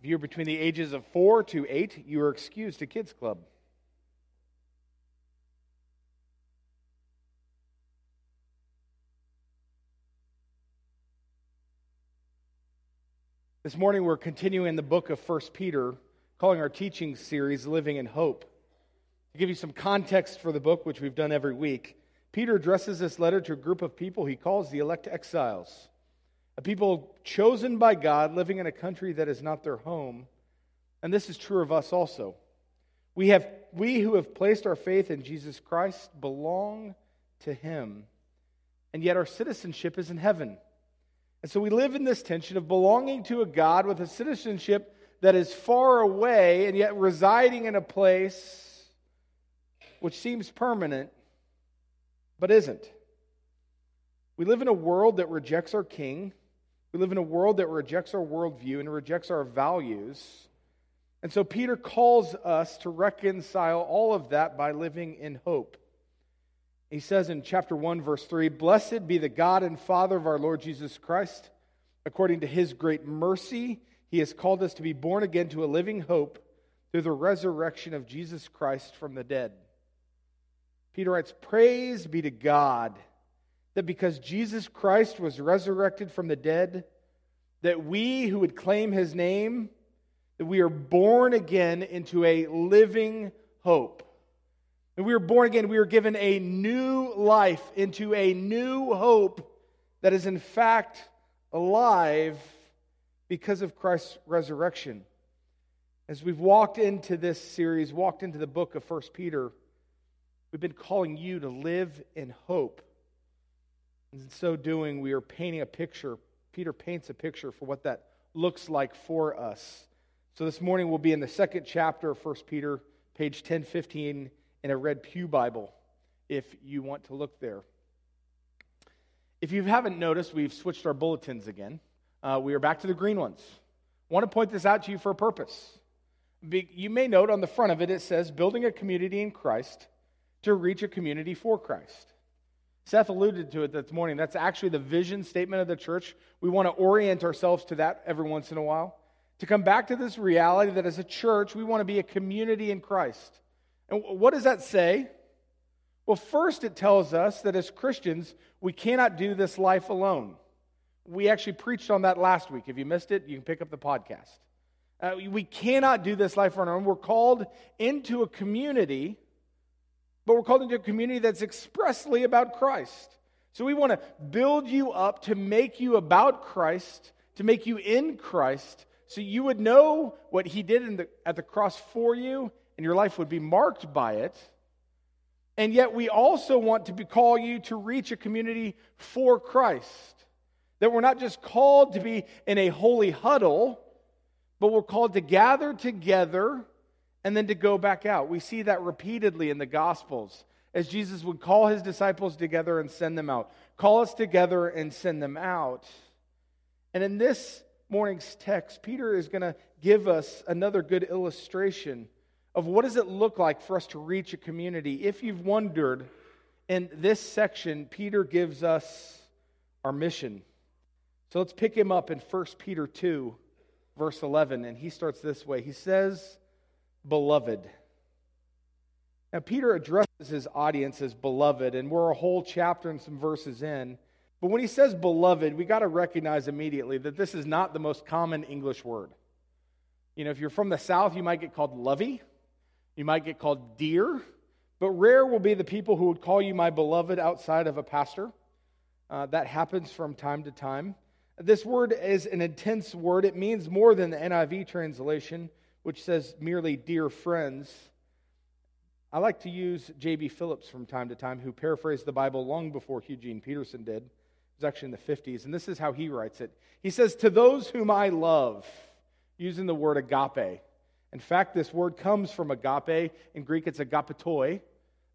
If you're between the ages of 4 to 8, you are excused to Kids Club. This morning we're continuing the book of 1 Peter, calling our teaching series Living in Hope. To give you some context for the book, which we've done every week, Peter addresses this letter to a group of people he calls the elect exiles a people chosen by God living in a country that is not their home. And this is true of us also. We, have, we who have placed our faith in Jesus Christ belong to him, and yet our citizenship is in heaven. And so we live in this tension of belonging to a God with a citizenship that is far away and yet residing in a place which seems permanent but isn't. We live in a world that rejects our king we live in a world that rejects our worldview and rejects our values. And so Peter calls us to reconcile all of that by living in hope. He says in chapter 1, verse 3 Blessed be the God and Father of our Lord Jesus Christ. According to his great mercy, he has called us to be born again to a living hope through the resurrection of Jesus Christ from the dead. Peter writes, Praise be to God that because Jesus Christ was resurrected from the dead, that we who would claim his name, that we are born again into a living hope. And we are born again, we are given a new life into a new hope that is in fact alive because of Christ's resurrection. As we've walked into this series, walked into the book of First Peter, we've been calling you to live in hope in so doing, we are painting a picture. Peter paints a picture for what that looks like for us. So this morning we'll be in the second chapter of 1 Peter, page 1015, in a red Pew Bible, if you want to look there. If you haven't noticed, we've switched our bulletins again. Uh, we are back to the green ones. I want to point this out to you for a purpose. You may note on the front of it, it says, Building a community in Christ to reach a community for Christ. Seth alluded to it this morning. That's actually the vision statement of the church. We want to orient ourselves to that every once in a while. To come back to this reality that as a church, we want to be a community in Christ. And what does that say? Well, first, it tells us that as Christians, we cannot do this life alone. We actually preached on that last week. If you missed it, you can pick up the podcast. Uh, we cannot do this life on our own. We're called into a community but we're called into a community that's expressly about Christ. So we want to build you up to make you about Christ, to make you in Christ, so you would know what He did the, at the cross for you, and your life would be marked by it. And yet, we also want to be, call you to reach a community for Christ. That we're not just called to be in a holy huddle, but we're called to gather together and then to go back out. We see that repeatedly in the Gospels as Jesus would call his disciples together and send them out. Call us together and send them out. And in this morning's text, Peter is going to give us another good illustration of what does it look like for us to reach a community. If you've wondered, in this section, Peter gives us our mission. So let's pick him up in 1 Peter 2, verse 11. And he starts this way He says, beloved. Now, Peter addresses his audience as beloved, and we're a whole chapter and some verses in. But when he says beloved, we got to recognize immediately that this is not the most common English word. You know, if you're from the South, you might get called lovey, you might get called dear, but rare will be the people who would call you my beloved outside of a pastor. Uh, that happens from time to time. This word is an intense word. It means more than the NIV translation which says merely dear friends. I like to use J.B. Phillips from time to time, who paraphrased the Bible long before Eugene Peterson did. It was actually in the 50s, and this is how he writes it. He says, To those whom I love, using the word agape. In fact, this word comes from agape. In Greek, it's agapetoi.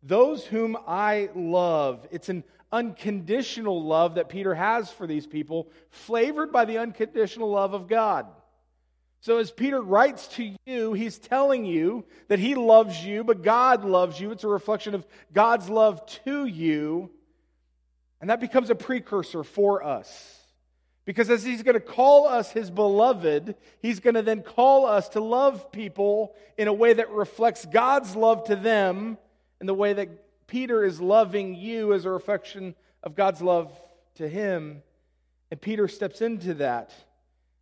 Those whom I love. It's an unconditional love that Peter has for these people, flavored by the unconditional love of God. So, as Peter writes to you, he's telling you that he loves you, but God loves you. It's a reflection of God's love to you. And that becomes a precursor for us. Because as he's going to call us his beloved, he's going to then call us to love people in a way that reflects God's love to them in the way that Peter is loving you as a reflection of God's love to him. And Peter steps into that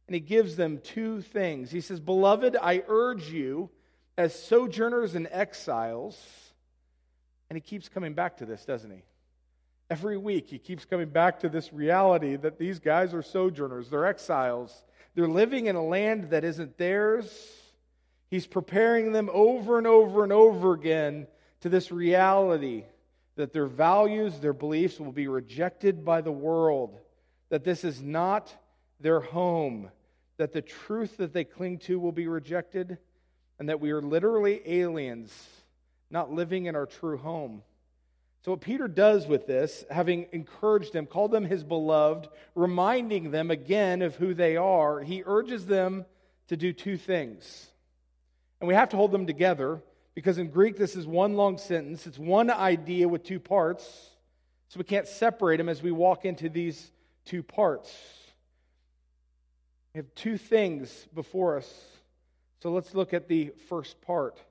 and he gives them two things. He says, Beloved, I urge you as sojourners and exiles. And he keeps coming back to this, doesn't he? Every week, he keeps coming back to this reality that these guys are sojourners, they're exiles, they're living in a land that isn't theirs. He's preparing them over and over and over again to this reality that their values, their beliefs will be rejected by the world, that this is not their home, that the truth that they cling to will be rejected, and that we are literally aliens, not living in our true home. So, what Peter does with this, having encouraged them, called them his beloved, reminding them again of who they are, he urges them to do two things. And we have to hold them together because in Greek, this is one long sentence. It's one idea with two parts. So, we can't separate them as we walk into these two parts. We have two things before us. So, let's look at the first part.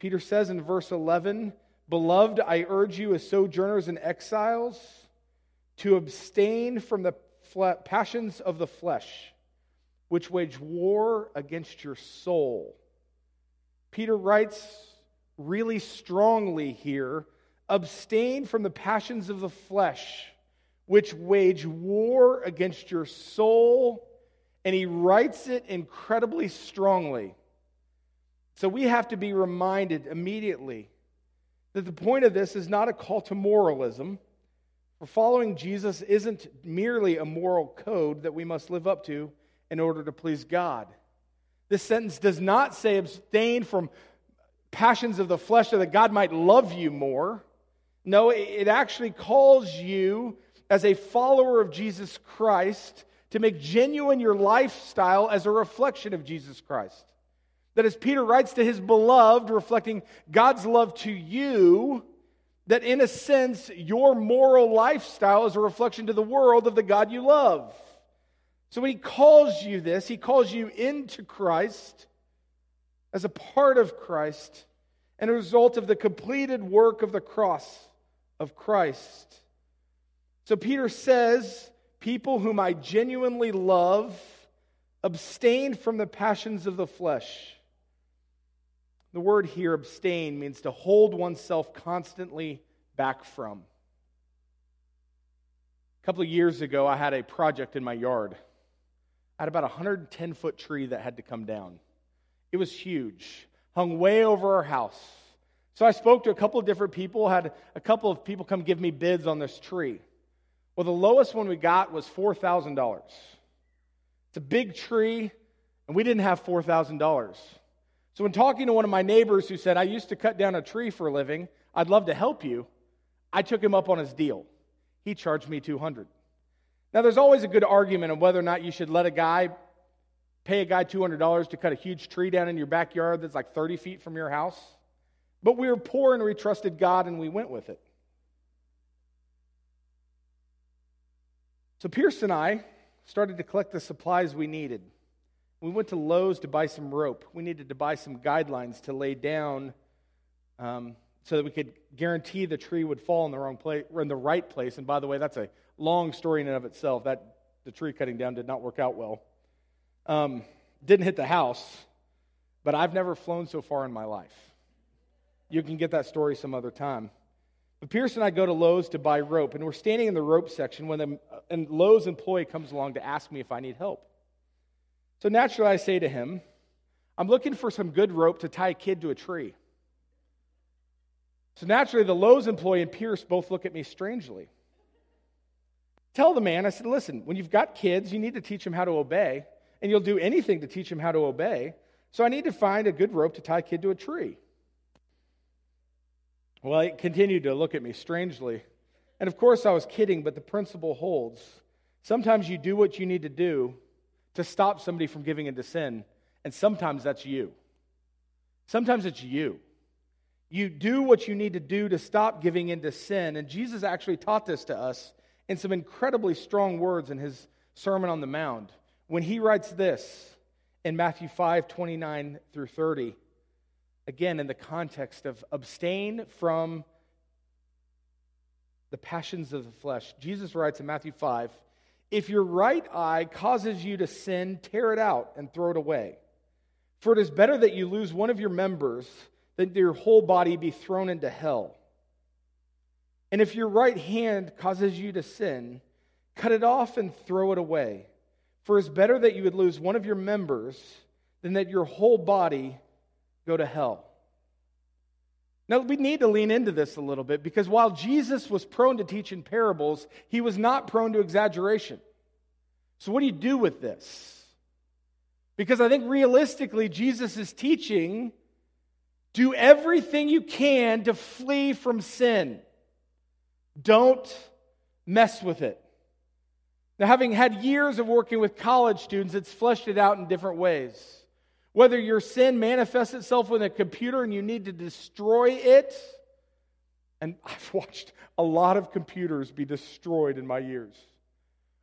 Peter says in verse 11, Beloved, I urge you as sojourners and exiles to abstain from the passions of the flesh, which wage war against your soul. Peter writes really strongly here abstain from the passions of the flesh, which wage war against your soul. And he writes it incredibly strongly. So we have to be reminded immediately that the point of this is not a call to moralism. For following Jesus isn't merely a moral code that we must live up to in order to please God. This sentence does not say abstain from passions of the flesh so that God might love you more. No, it actually calls you as a follower of Jesus Christ to make genuine your lifestyle as a reflection of Jesus Christ. That as Peter writes to his beloved, reflecting God's love to you, that in a sense, your moral lifestyle is a reflection to the world of the God you love. So when he calls you this, he calls you into Christ as a part of Christ and a result of the completed work of the cross of Christ. So Peter says, People whom I genuinely love abstain from the passions of the flesh the word here, abstain, means to hold oneself constantly back from. A couple of years ago, I had a project in my yard. I had about a 110 foot tree that had to come down. It was huge, hung way over our house. So I spoke to a couple of different people, had a couple of people come give me bids on this tree. Well, the lowest one we got was $4,000. It's a big tree, and we didn't have $4,000. So, when talking to one of my neighbors who said, I used to cut down a tree for a living, I'd love to help you, I took him up on his deal. He charged me 200 Now, there's always a good argument of whether or not you should let a guy pay a guy $200 to cut a huge tree down in your backyard that's like 30 feet from your house. But we were poor and we trusted God and we went with it. So Pierce and I started to collect the supplies we needed. We went to Lowe's to buy some rope. We needed to buy some guidelines to lay down um, so that we could guarantee the tree would fall in the wrong place or in the right place. And by the way, that's a long story in and of itself. That the tree cutting down did not work out well. Um, didn't hit the house, but I've never flown so far in my life. You can get that story some other time. But Pierce and I go to Lowe's to buy rope, and we're standing in the rope section when the and Lowe's employee comes along to ask me if I need help. So naturally, I say to him, I'm looking for some good rope to tie a kid to a tree. So naturally, the Lowe's employee and Pierce both look at me strangely. Tell the man, I said, listen, when you've got kids, you need to teach them how to obey, and you'll do anything to teach them how to obey. So I need to find a good rope to tie a kid to a tree. Well, he continued to look at me strangely. And of course, I was kidding, but the principle holds. Sometimes you do what you need to do to stop somebody from giving into sin. And sometimes that's you. Sometimes it's you. You do what you need to do to stop giving into sin. And Jesus actually taught this to us in some incredibly strong words in his Sermon on the Mount, when he writes this in Matthew 5 29 through 30, again, in the context of abstain from the passions of the flesh. Jesus writes in Matthew 5 If your right eye causes you to sin, tear it out and throw it away. For it is better that you lose one of your members than your whole body be thrown into hell. And if your right hand causes you to sin, cut it off and throw it away. For it's better that you would lose one of your members than that your whole body go to hell. Now, we need to lean into this a little bit because while Jesus was prone to teach in parables, he was not prone to exaggeration. So, what do you do with this? Because I think realistically, Jesus is teaching do everything you can to flee from sin. Don't mess with it. Now, having had years of working with college students, it's fleshed it out in different ways. Whether your sin manifests itself with a computer and you need to destroy it, and I've watched a lot of computers be destroyed in my years,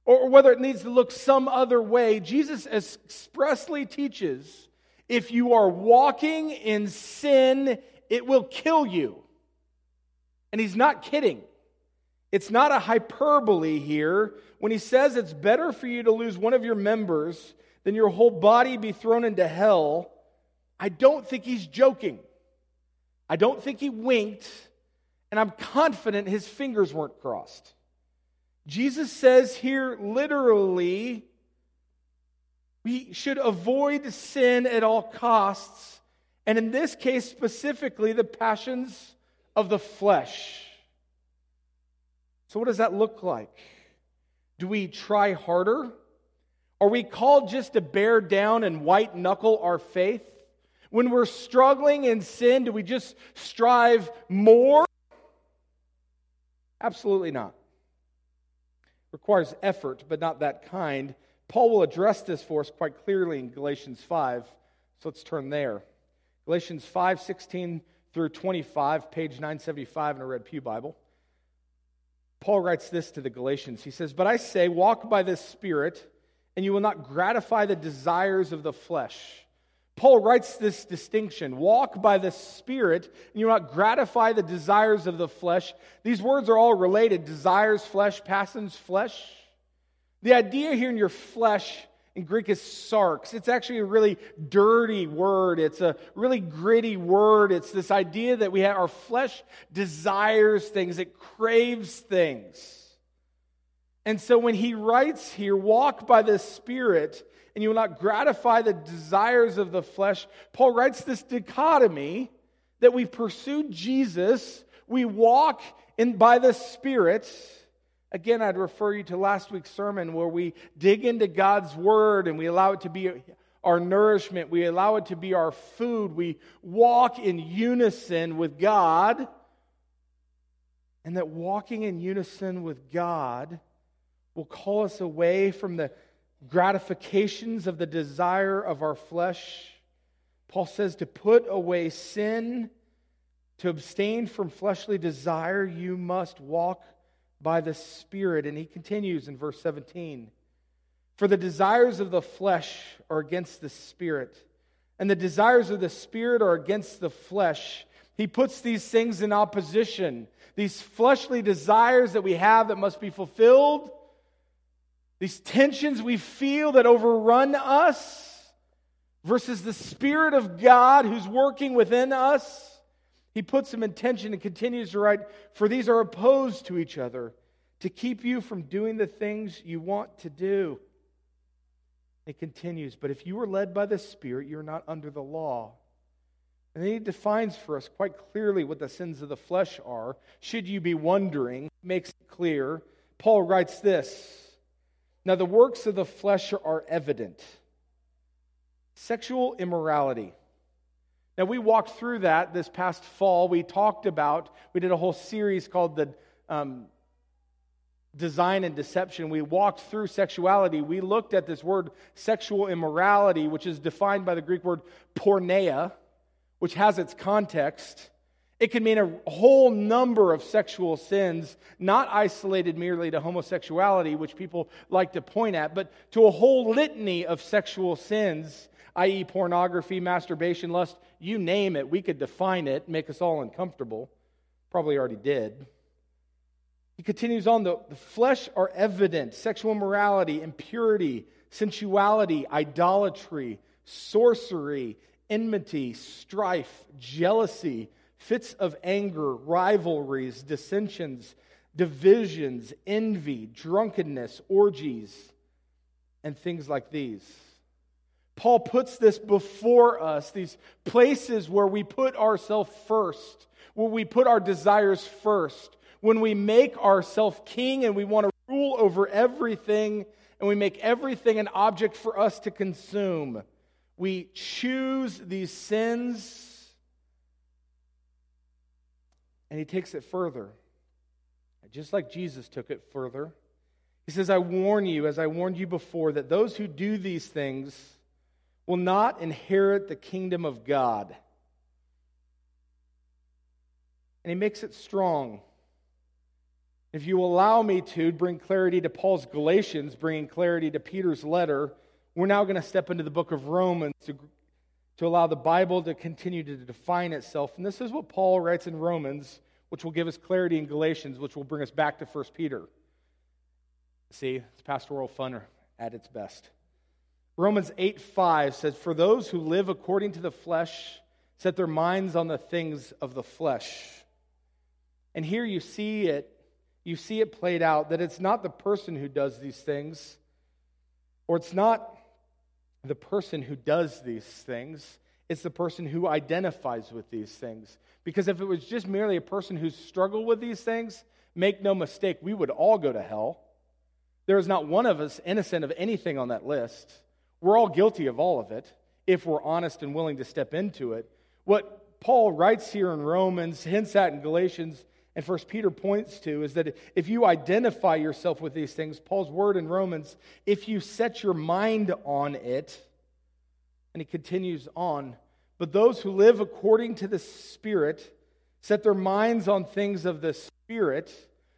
or whether it needs to look some other way, Jesus expressly teaches if you are walking in sin, it will kill you. And he's not kidding. It's not a hyperbole here when he says it's better for you to lose one of your members than your whole body be thrown into hell. I don't think he's joking. I don't think he winked, and I'm confident his fingers weren't crossed. Jesus says here literally, we should avoid sin at all costs, and in this case specifically, the passions of the flesh. So, what does that look like? Do we try harder? Are we called just to bear down and white knuckle our faith? When we're struggling in sin, do we just strive more? Absolutely not. requires effort, but not that kind. Paul will address this for us quite clearly in Galatians 5. So let's turn there. Galatians 5 16 through 25, page 975 in a Red Pew Bible. Paul writes this to the Galatians. He says, But I say, walk by the Spirit and you will not gratify the desires of the flesh. Paul writes this distinction walk by the Spirit, and you will not gratify the desires of the flesh. These words are all related desires, flesh, passions, flesh. The idea here in your flesh in Greek is sarx. It's actually a really dirty word. It's a really gritty word. It's this idea that we have our flesh desires things, it craves things. And so when he writes here, walk by the Spirit, and you will not gratify the desires of the flesh, Paul writes this dichotomy that we pursue Jesus, we walk in by the Spirit. Again, I'd refer you to last week's sermon where we dig into God's word and we allow it to be our nourishment, we allow it to be our food, we walk in unison with God. And that walking in unison with God will call us away from the gratifications of the desire of our flesh. Paul says to put away sin, to abstain from fleshly desire, you must walk by the Spirit. And he continues in verse 17 For the desires of the flesh are against the Spirit, and the desires of the Spirit are against the flesh. He puts these things in opposition. These fleshly desires that we have that must be fulfilled these tensions we feel that overrun us versus the Spirit of God who's working within us. He puts them in tension and continues to write, For these are opposed to each other to keep you from doing the things you want to do. It continues, But if you are led by the Spirit, you're not under the law. And then he defines for us quite clearly what the sins of the flesh are. Should you be wondering, makes it clear. Paul writes this now, the works of the flesh are evident sexual immorality. Now, we walked through that this past fall. We talked about, we did a whole series called the um, Design and Deception. We walked through sexuality. We looked at this word sexual immorality, which is defined by the Greek word porneia, which has its context. It could mean a whole number of sexual sins, not isolated merely to homosexuality, which people like to point at, but to a whole litany of sexual sins, i.e., pornography, masturbation, lust, you name it. We could define it, make us all uncomfortable. Probably already did. He continues on the, the flesh are evident sexual morality, impurity, sensuality, idolatry, sorcery, enmity, strife, jealousy fits of anger, rivalries, dissensions, divisions, envy, drunkenness, orgies, and things like these. Paul puts this before us, these places where we put ourselves first, where we put our desires first, when we make ourselves king and we want to rule over everything and we make everything an object for us to consume. We choose these sins and he takes it further. Just like Jesus took it further. He says, I warn you, as I warned you before, that those who do these things will not inherit the kingdom of God. And he makes it strong. If you allow me to bring clarity to Paul's Galatians, bringing clarity to Peter's letter, we're now going to step into the book of Romans to to allow the Bible to continue to define itself. And this is what Paul writes in Romans, which will give us clarity in Galatians, which will bring us back to 1 Peter. See, it's pastoral fun at its best. Romans 8 5 says, For those who live according to the flesh set their minds on the things of the flesh. And here you see it, you see it played out that it's not the person who does these things, or it's not the person who does these things, it's the person who identifies with these things. Because if it was just merely a person who struggled with these things, make no mistake, we would all go to hell. There is not one of us innocent of anything on that list. We're all guilty of all of it if we're honest and willing to step into it. What Paul writes here in Romans, hints at in Galatians, and First Peter points to is that if you identify yourself with these things, Paul's word in Romans, if you set your mind on it, and he continues on, but those who live according to the Spirit set their minds on things of the Spirit.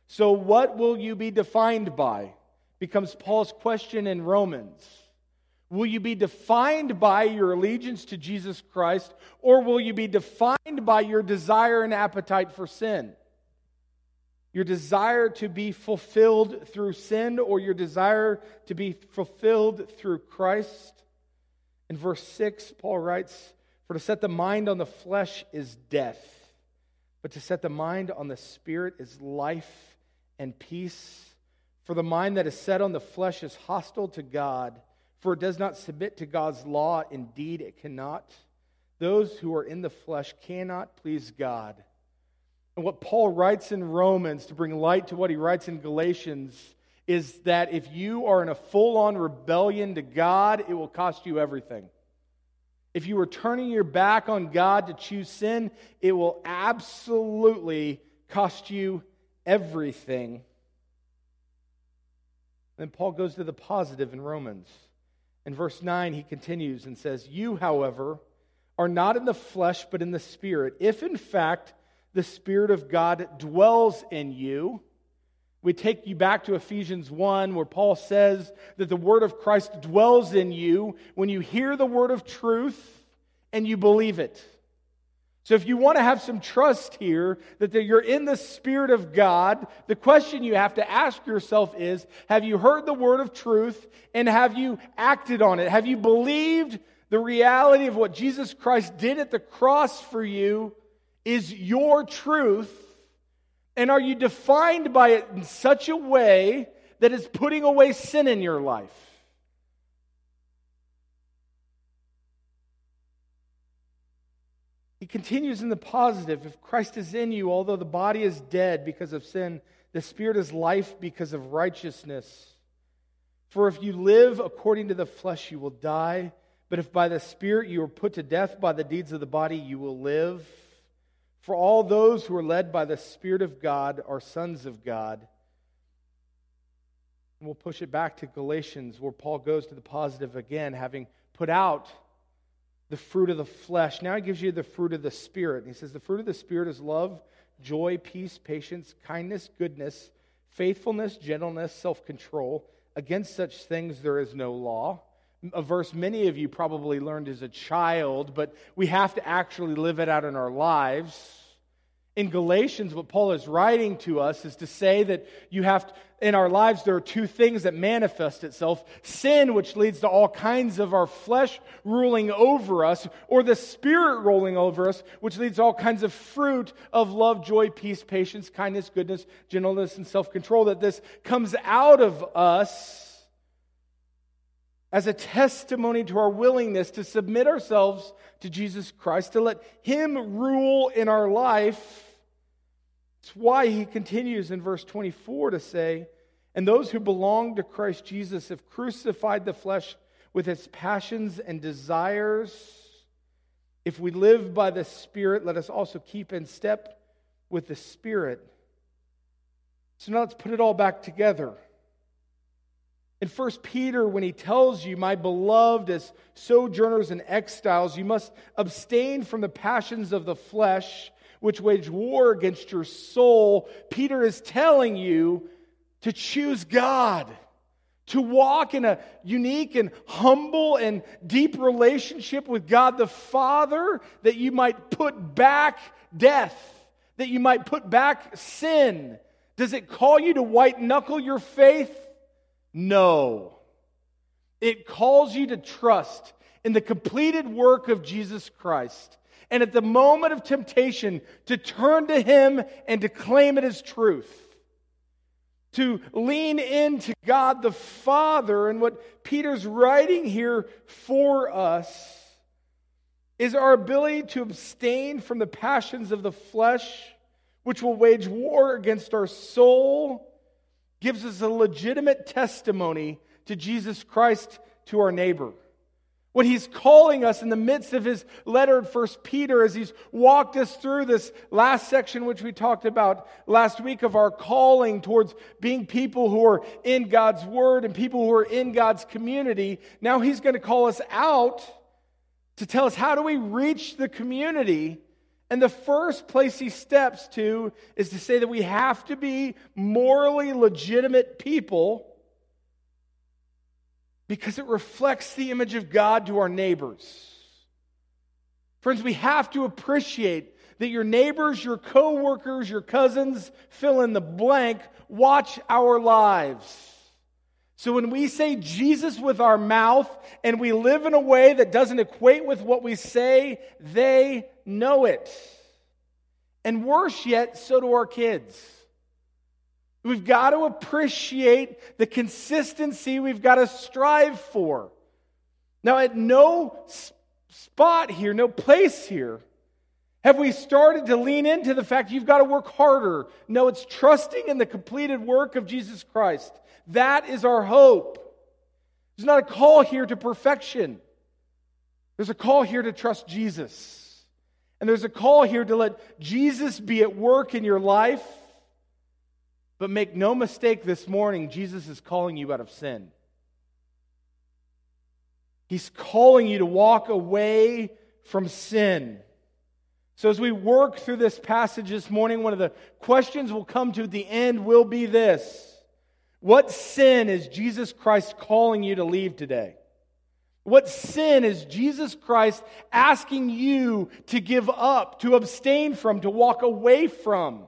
So, what will you be defined by? Becomes Paul's question in Romans. Will you be defined by your allegiance to Jesus Christ, or will you be defined by your desire and appetite for sin? Your desire to be fulfilled through sin or your desire to be fulfilled through Christ. In verse 6, Paul writes, For to set the mind on the flesh is death, but to set the mind on the spirit is life and peace. For the mind that is set on the flesh is hostile to God, for it does not submit to God's law. Indeed, it cannot. Those who are in the flesh cannot please God. And what Paul writes in Romans to bring light to what he writes in Galatians is that if you are in a full on rebellion to God, it will cost you everything. If you are turning your back on God to choose sin, it will absolutely cost you everything. Then Paul goes to the positive in Romans. In verse 9, he continues and says, You, however, are not in the flesh, but in the Spirit, if in fact the Spirit of God dwells in you. We take you back to Ephesians 1, where Paul says that the Word of Christ dwells in you when you hear the Word of truth and you believe it. So, if you want to have some trust here that you're in the Spirit of God, the question you have to ask yourself is Have you heard the Word of truth and have you acted on it? Have you believed the reality of what Jesus Christ did at the cross for you is your truth? And are you defined by it in such a way that it's putting away sin in your life? He continues in the positive. If Christ is in you, although the body is dead because of sin, the spirit is life because of righteousness. For if you live according to the flesh, you will die. But if by the spirit you are put to death by the deeds of the body, you will live. For all those who are led by the Spirit of God are sons of God. And we'll push it back to Galatians, where Paul goes to the positive again, having put out the fruit of the flesh. Now he gives you the fruit of the Spirit. And He says, The fruit of the Spirit is love, joy, peace, patience, kindness, goodness, faithfulness, gentleness, self control. Against such things there is no law. A verse many of you probably learned as a child, but we have to actually live it out in our lives in Galatians, what Paul is writing to us is to say that you have, to, in our lives, there are two things that manifest itself sin, which leads to all kinds of our flesh ruling over us, or the spirit rolling over us, which leads to all kinds of fruit of love, joy, peace, patience, kindness, goodness, gentleness, and self control. That this comes out of us as a testimony to our willingness to submit ourselves to Jesus Christ, to let Him rule in our life it's why he continues in verse 24 to say, And those who belong to Christ Jesus have crucified the flesh with its passions and desires. If we live by the Spirit, let us also keep in step with the Spirit. So now let's put it all back together. In 1 Peter, when he tells you, My beloved, as sojourners and exiles, you must abstain from the passions of the flesh which wage war against your soul, Peter is telling you to choose God, to walk in a unique and humble and deep relationship with God the Father, that you might put back death, that you might put back sin. Does it call you to white knuckle your faith? No. It calls you to trust in the completed work of Jesus Christ and at the moment of temptation to turn to Him and to claim it as truth. To lean into God the Father. And what Peter's writing here for us is our ability to abstain from the passions of the flesh, which will wage war against our soul, gives us a legitimate testimony to Jesus Christ to our neighbor. What he's calling us in the midst of his letter in First Peter as he's walked us through this last section, which we talked about last week, of our calling towards being people who are in God's word and people who are in God's community. Now he's going to call us out to tell us how do we reach the community. And the first place he steps to is to say that we have to be morally legitimate people because it reflects the image of God to our neighbors. Friends, we have to appreciate that your neighbors, your coworkers, your cousins, fill in the blank, watch our lives. So when we say Jesus with our mouth and we live in a way that doesn't equate with what we say, they know it. And worse yet, so do our kids. We've got to appreciate the consistency we've got to strive for. Now, at no spot here, no place here, have we started to lean into the fact you've got to work harder. No, it's trusting in the completed work of Jesus Christ. That is our hope. There's not a call here to perfection, there's a call here to trust Jesus. And there's a call here to let Jesus be at work in your life but make no mistake this morning, Jesus is calling you out of sin. He's calling you to walk away from sin. So, as we work through this passage this morning, one of the questions we'll come to at the end will be this What sin is Jesus Christ calling you to leave today? What sin is Jesus Christ asking you to give up, to abstain from, to walk away from?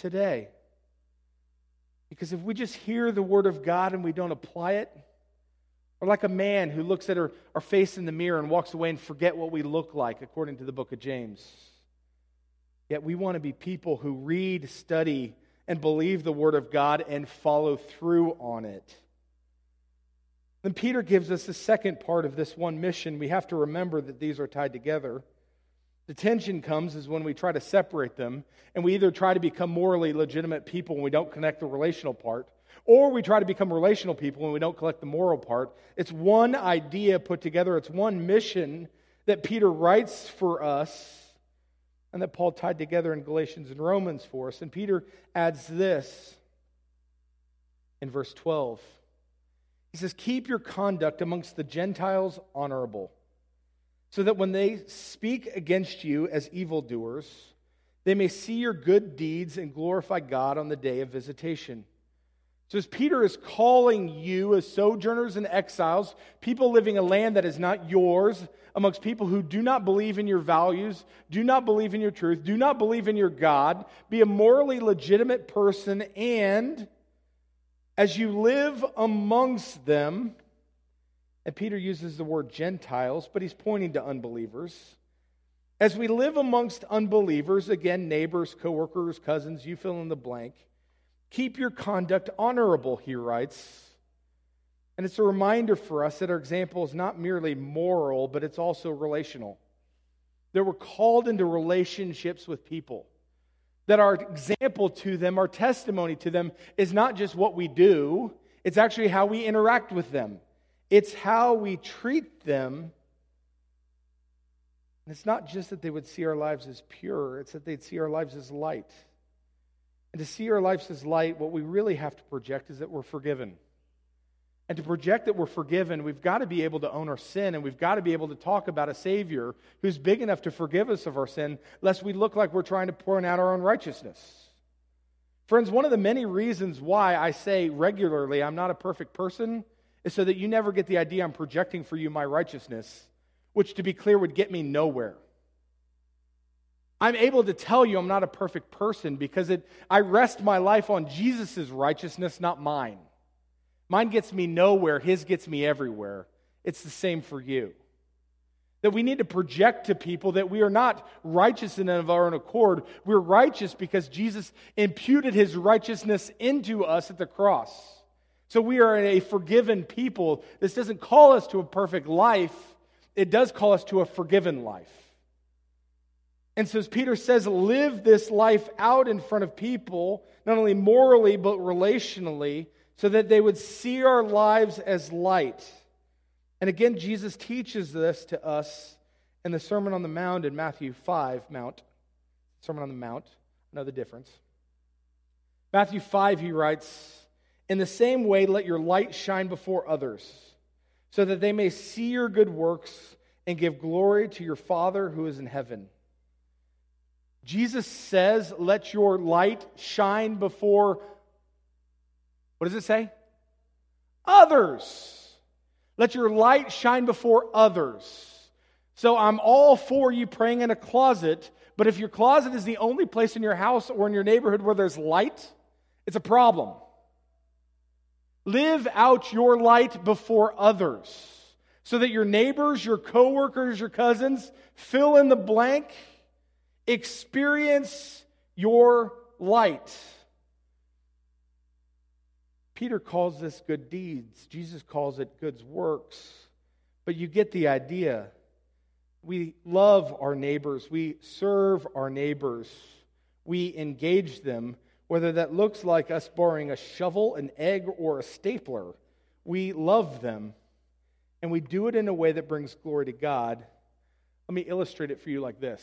today. Because if we just hear the word of God and we don't apply it, or like a man who looks at our, our face in the mirror and walks away and forget what we look like, according to the book of James. Yet we want to be people who read, study, and believe the word of God and follow through on it. Then Peter gives us the second part of this one mission. We have to remember that these are tied together. The tension comes is when we try to separate them, and we either try to become morally legitimate people and we don't connect the relational part, or we try to become relational people and we don't collect the moral part. It's one idea put together, it's one mission that Peter writes for us and that Paul tied together in Galatians and Romans for us. And Peter adds this in verse 12. He says, Keep your conduct amongst the Gentiles honorable so that when they speak against you as evildoers, they may see your good deeds and glorify God on the day of visitation. So, as Peter is calling you as sojourners and exiles, people living a land that is not yours, amongst people who do not believe in your values, do not believe in your truth, do not believe in your God, be a morally legitimate person, and as you live amongst them, and Peter uses the word Gentiles, but he's pointing to unbelievers. As we live amongst unbelievers, again, neighbors, coworkers, cousins, you fill in the blank, keep your conduct honorable, he writes. And it's a reminder for us that our example is not merely moral, but it's also relational. That we're called into relationships with people. That our example to them, our testimony to them, is not just what we do, it's actually how we interact with them. It's how we treat them. And it's not just that they would see our lives as pure, it's that they'd see our lives as light. And to see our lives as light, what we really have to project is that we're forgiven. And to project that we're forgiven, we've got to be able to own our sin and we've got to be able to talk about a Savior who's big enough to forgive us of our sin, lest we look like we're trying to point out our own righteousness. Friends, one of the many reasons why I say regularly I'm not a perfect person is so that you never get the idea I'm projecting for you my righteousness, which, to be clear, would get me nowhere. I'm able to tell you I'm not a perfect person because it, I rest my life on Jesus' righteousness, not mine. Mine gets me nowhere, his gets me everywhere. It's the same for you. That we need to project to people that we are not righteous in of our own accord. We're righteous because Jesus imputed his righteousness into us at the cross. So we are a forgiven people. This doesn't call us to a perfect life, it does call us to a forgiven life. And so, as Peter says, live this life out in front of people, not only morally, but relationally, so that they would see our lives as light. And again, Jesus teaches this to us in the Sermon on the Mount in Matthew 5, Mount. Sermon on the Mount. Know the difference. Matthew 5, he writes, in the same way, let your light shine before others, so that they may see your good works and give glory to your Father who is in heaven. Jesus says, Let your light shine before, what does it say? Others. Let your light shine before others. So I'm all for you praying in a closet, but if your closet is the only place in your house or in your neighborhood where there's light, it's a problem. Live out your light before others so that your neighbors, your coworkers, your cousins, fill in the blank, experience your light. Peter calls this good deeds. Jesus calls it good works. But you get the idea. We love our neighbors. We serve our neighbors. We engage them whether that looks like us borrowing a shovel, an egg, or a stapler. We love them, and we do it in a way that brings glory to God. Let me illustrate it for you like this.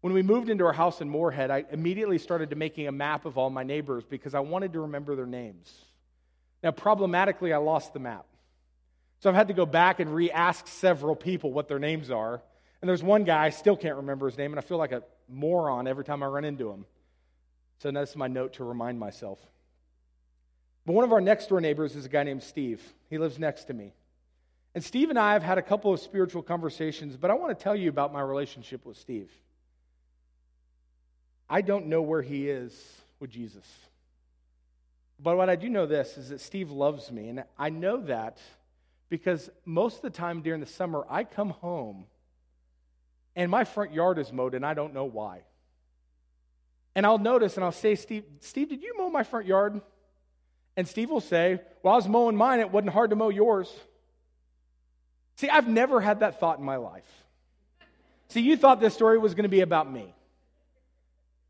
When we moved into our house in Moorhead, I immediately started to making a map of all my neighbors because I wanted to remember their names. Now, problematically, I lost the map. So I've had to go back and re ask several people what their names are. And there's one guy, I still can't remember his name, and I feel like a moron every time I run into him. So that's my note to remind myself. But one of our next door neighbors is a guy named Steve. He lives next to me. And Steve and I have had a couple of spiritual conversations, but I want to tell you about my relationship with Steve. I don't know where he is with Jesus. But what I do know this is that Steve loves me. And I know that because most of the time during the summer, I come home and my front yard is mowed, and I don't know why. And I'll notice and I'll say, Steve, Steve, did you mow my front yard? And Steve will say, Well, I was mowing mine. It wasn't hard to mow yours. See, I've never had that thought in my life. See, you thought this story was going to be about me.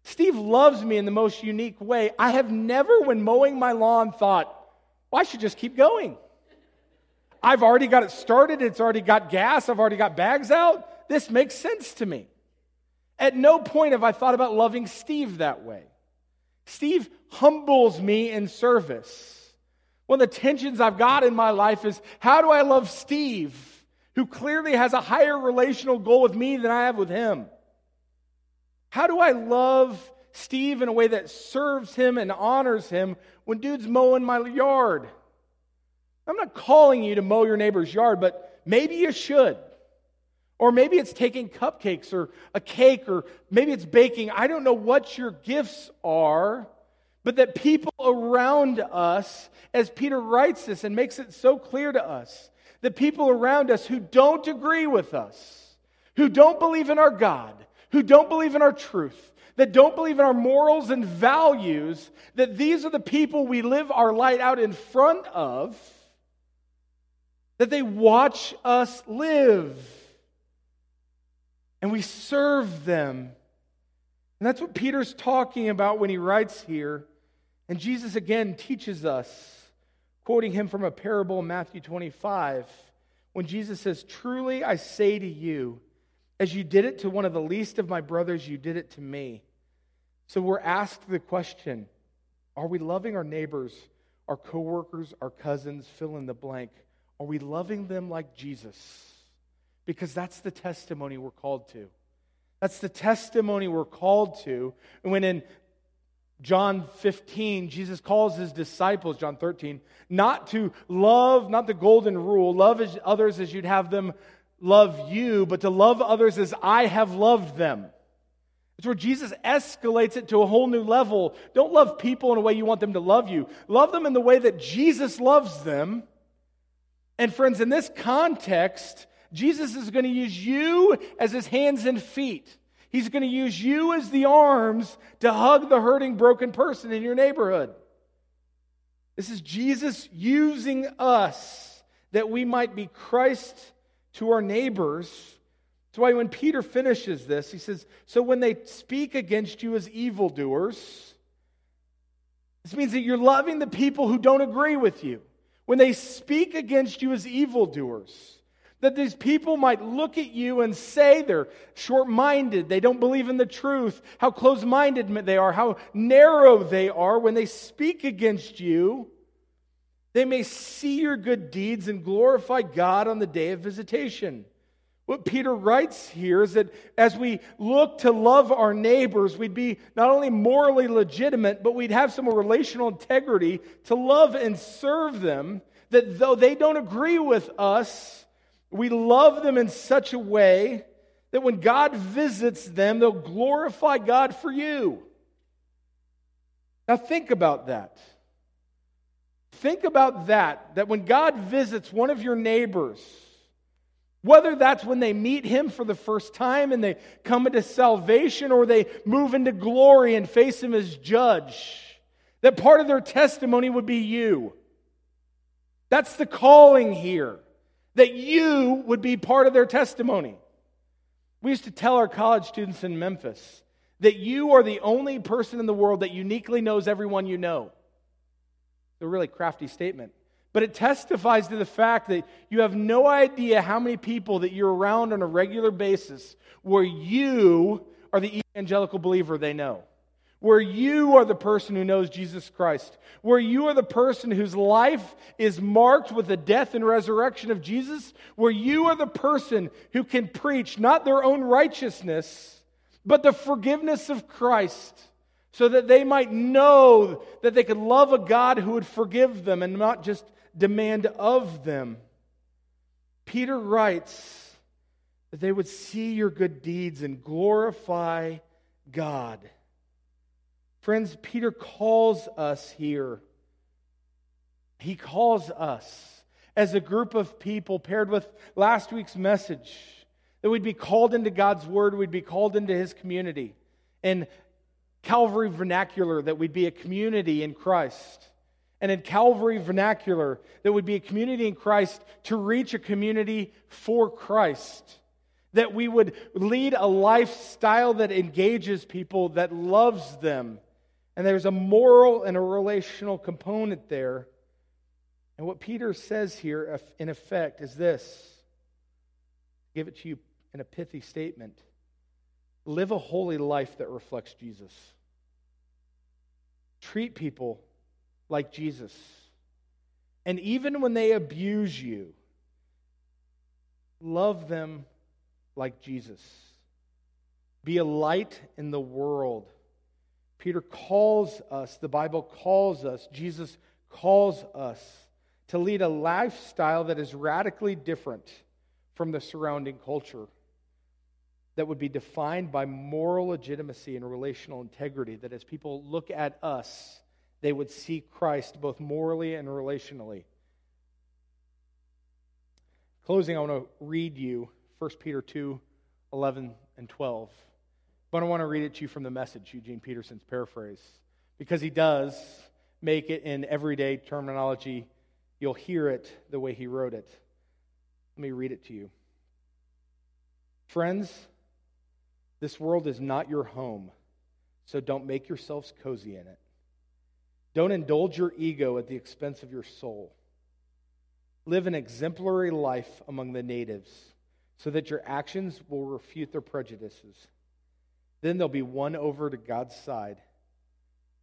Steve loves me in the most unique way. I have never, when mowing my lawn, thought, well, I should just keep going. I've already got it started. It's already got gas. I've already got bags out. This makes sense to me. At no point have I thought about loving Steve that way. Steve humbles me in service. One of the tensions I've got in my life is how do I love Steve, who clearly has a higher relational goal with me than I have with him? How do I love Steve in a way that serves him and honors him when dude's mowing my yard? I'm not calling you to mow your neighbor's yard, but maybe you should. Or maybe it's taking cupcakes or a cake, or maybe it's baking. I don't know what your gifts are, but that people around us, as Peter writes this and makes it so clear to us, the people around us who don't agree with us, who don't believe in our God, who don't believe in our truth, that don't believe in our morals and values, that these are the people we live our light out in front of, that they watch us live and we serve them. And that's what Peter's talking about when he writes here. And Jesus again teaches us, quoting him from a parable in Matthew 25, when Jesus says, Truly I say to you, as you did it to one of the least of my brothers, you did it to me. So we're asked the question Are we loving our neighbors, our coworkers, our cousins, fill in the blank? Are we loving them like Jesus? because that's the testimony we're called to. That's the testimony we're called to. And when in John 15, Jesus calls his disciples, John 13, not to love, not the golden rule, love others as you'd have them love you, but to love others as I have loved them. It's where Jesus escalates it to a whole new level. Don't love people in a way you want them to love you. Love them in the way that Jesus loves them. And friends, in this context, Jesus is going to use you as his hands and feet. He's going to use you as the arms to hug the hurting, broken person in your neighborhood. This is Jesus using us that we might be Christ to our neighbors. That's why when Peter finishes this, he says, So when they speak against you as evildoers, this means that you're loving the people who don't agree with you. When they speak against you as evildoers, that these people might look at you and say they're short minded, they don't believe in the truth, how close minded they are, how narrow they are when they speak against you. They may see your good deeds and glorify God on the day of visitation. What Peter writes here is that as we look to love our neighbors, we'd be not only morally legitimate, but we'd have some relational integrity to love and serve them. That though they don't agree with us, we love them in such a way that when God visits them, they'll glorify God for you. Now, think about that. Think about that, that when God visits one of your neighbors, whether that's when they meet him for the first time and they come into salvation or they move into glory and face him as judge, that part of their testimony would be you. That's the calling here that you would be part of their testimony. We used to tell our college students in Memphis that you are the only person in the world that uniquely knows everyone you know. A really crafty statement. But it testifies to the fact that you have no idea how many people that you're around on a regular basis where you are the evangelical believer they know where you are the person who knows Jesus Christ, where you are the person whose life is marked with the death and resurrection of Jesus, where you are the person who can preach not their own righteousness, but the forgiveness of Christ, so that they might know that they could love a God who would forgive them and not just demand of them. Peter writes that they would see your good deeds and glorify God. Friends, Peter calls us here. He calls us as a group of people paired with last week's message that we'd be called into God's word, we'd be called into his community. In Calvary vernacular, that we'd be a community in Christ. And in Calvary vernacular, that would be a community in Christ to reach a community for Christ. That we would lead a lifestyle that engages people, that loves them, and there's a moral and a relational component there. And what Peter says here, in effect, is this give it to you in a pithy statement live a holy life that reflects Jesus. Treat people like Jesus. And even when they abuse you, Love them like Jesus. Be a light in the world. Peter calls us, the Bible calls us, Jesus calls us to lead a lifestyle that is radically different from the surrounding culture, that would be defined by moral legitimacy and relational integrity, that as people look at us, they would see Christ both morally and relationally. Closing, I want to read you 1 Peter 2 11 and 12. But I want to read it to you from the message, Eugene Peterson's paraphrase, because he does make it in everyday terminology. You'll hear it the way he wrote it. Let me read it to you. Friends, this world is not your home, so don't make yourselves cozy in it. Don't indulge your ego at the expense of your soul. Live an exemplary life among the natives so that your actions will refute their prejudices. Then they'll be won over to God's side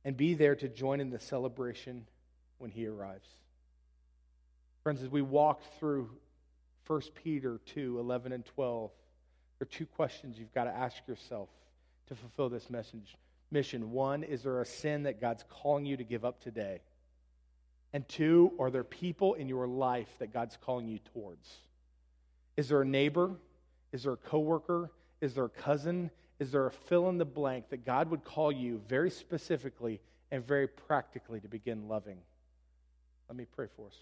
and be there to join in the celebration when He arrives. Friends, as we walk through 1 Peter 2 11 and 12, there are two questions you've got to ask yourself to fulfill this message. Mission one, is there a sin that God's calling you to give up today? And two, are there people in your life that God's calling you towards? Is there a neighbor? Is there a coworker? Is there a cousin? Is there a fill in the blank that God would call you very specifically and very practically to begin loving? Let me pray for us.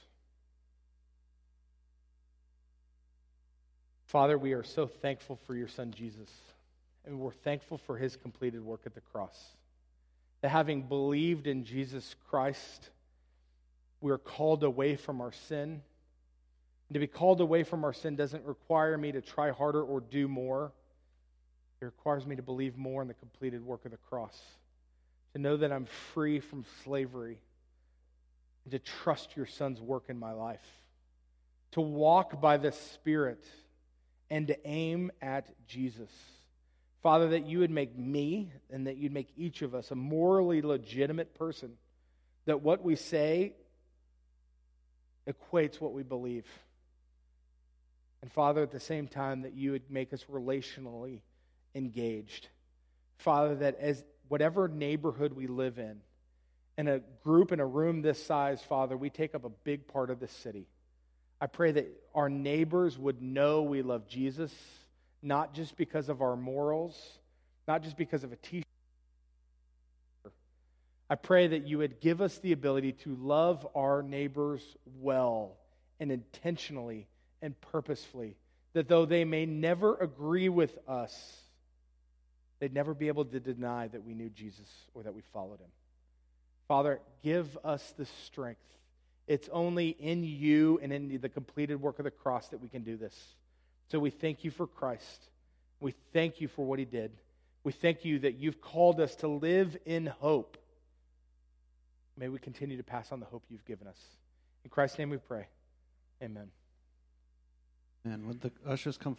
Father, we are so thankful for your son Jesus, and we're thankful for his completed work at the cross. That having believed in Jesus Christ, we are called away from our sin. And to be called away from our sin doesn't require me to try harder or do more. It requires me to believe more in the completed work of the cross, to know that I'm free from slavery, and to trust your son's work in my life, to walk by the Spirit, and to aim at Jesus. Father, that you would make me and that you'd make each of us a morally legitimate person, that what we say equates what we believe. And Father, at the same time, that you would make us relationally engaged. Father, that as whatever neighborhood we live in, in a group in a room this size, Father, we take up a big part of the city. I pray that our neighbors would know we love Jesus, not just because of our morals, not just because of a t shirt I pray that you would give us the ability to love our neighbors well and intentionally and purposefully, that though they may never agree with us, they'd never be able to deny that we knew Jesus or that we followed him. Father, give us the strength. It's only in you and in the completed work of the cross that we can do this. So we thank you for Christ. We thank you for what he did. We thank you that you've called us to live in hope May we continue to pass on the hope you've given us. In Christ's name we pray. Amen. And would the ushers come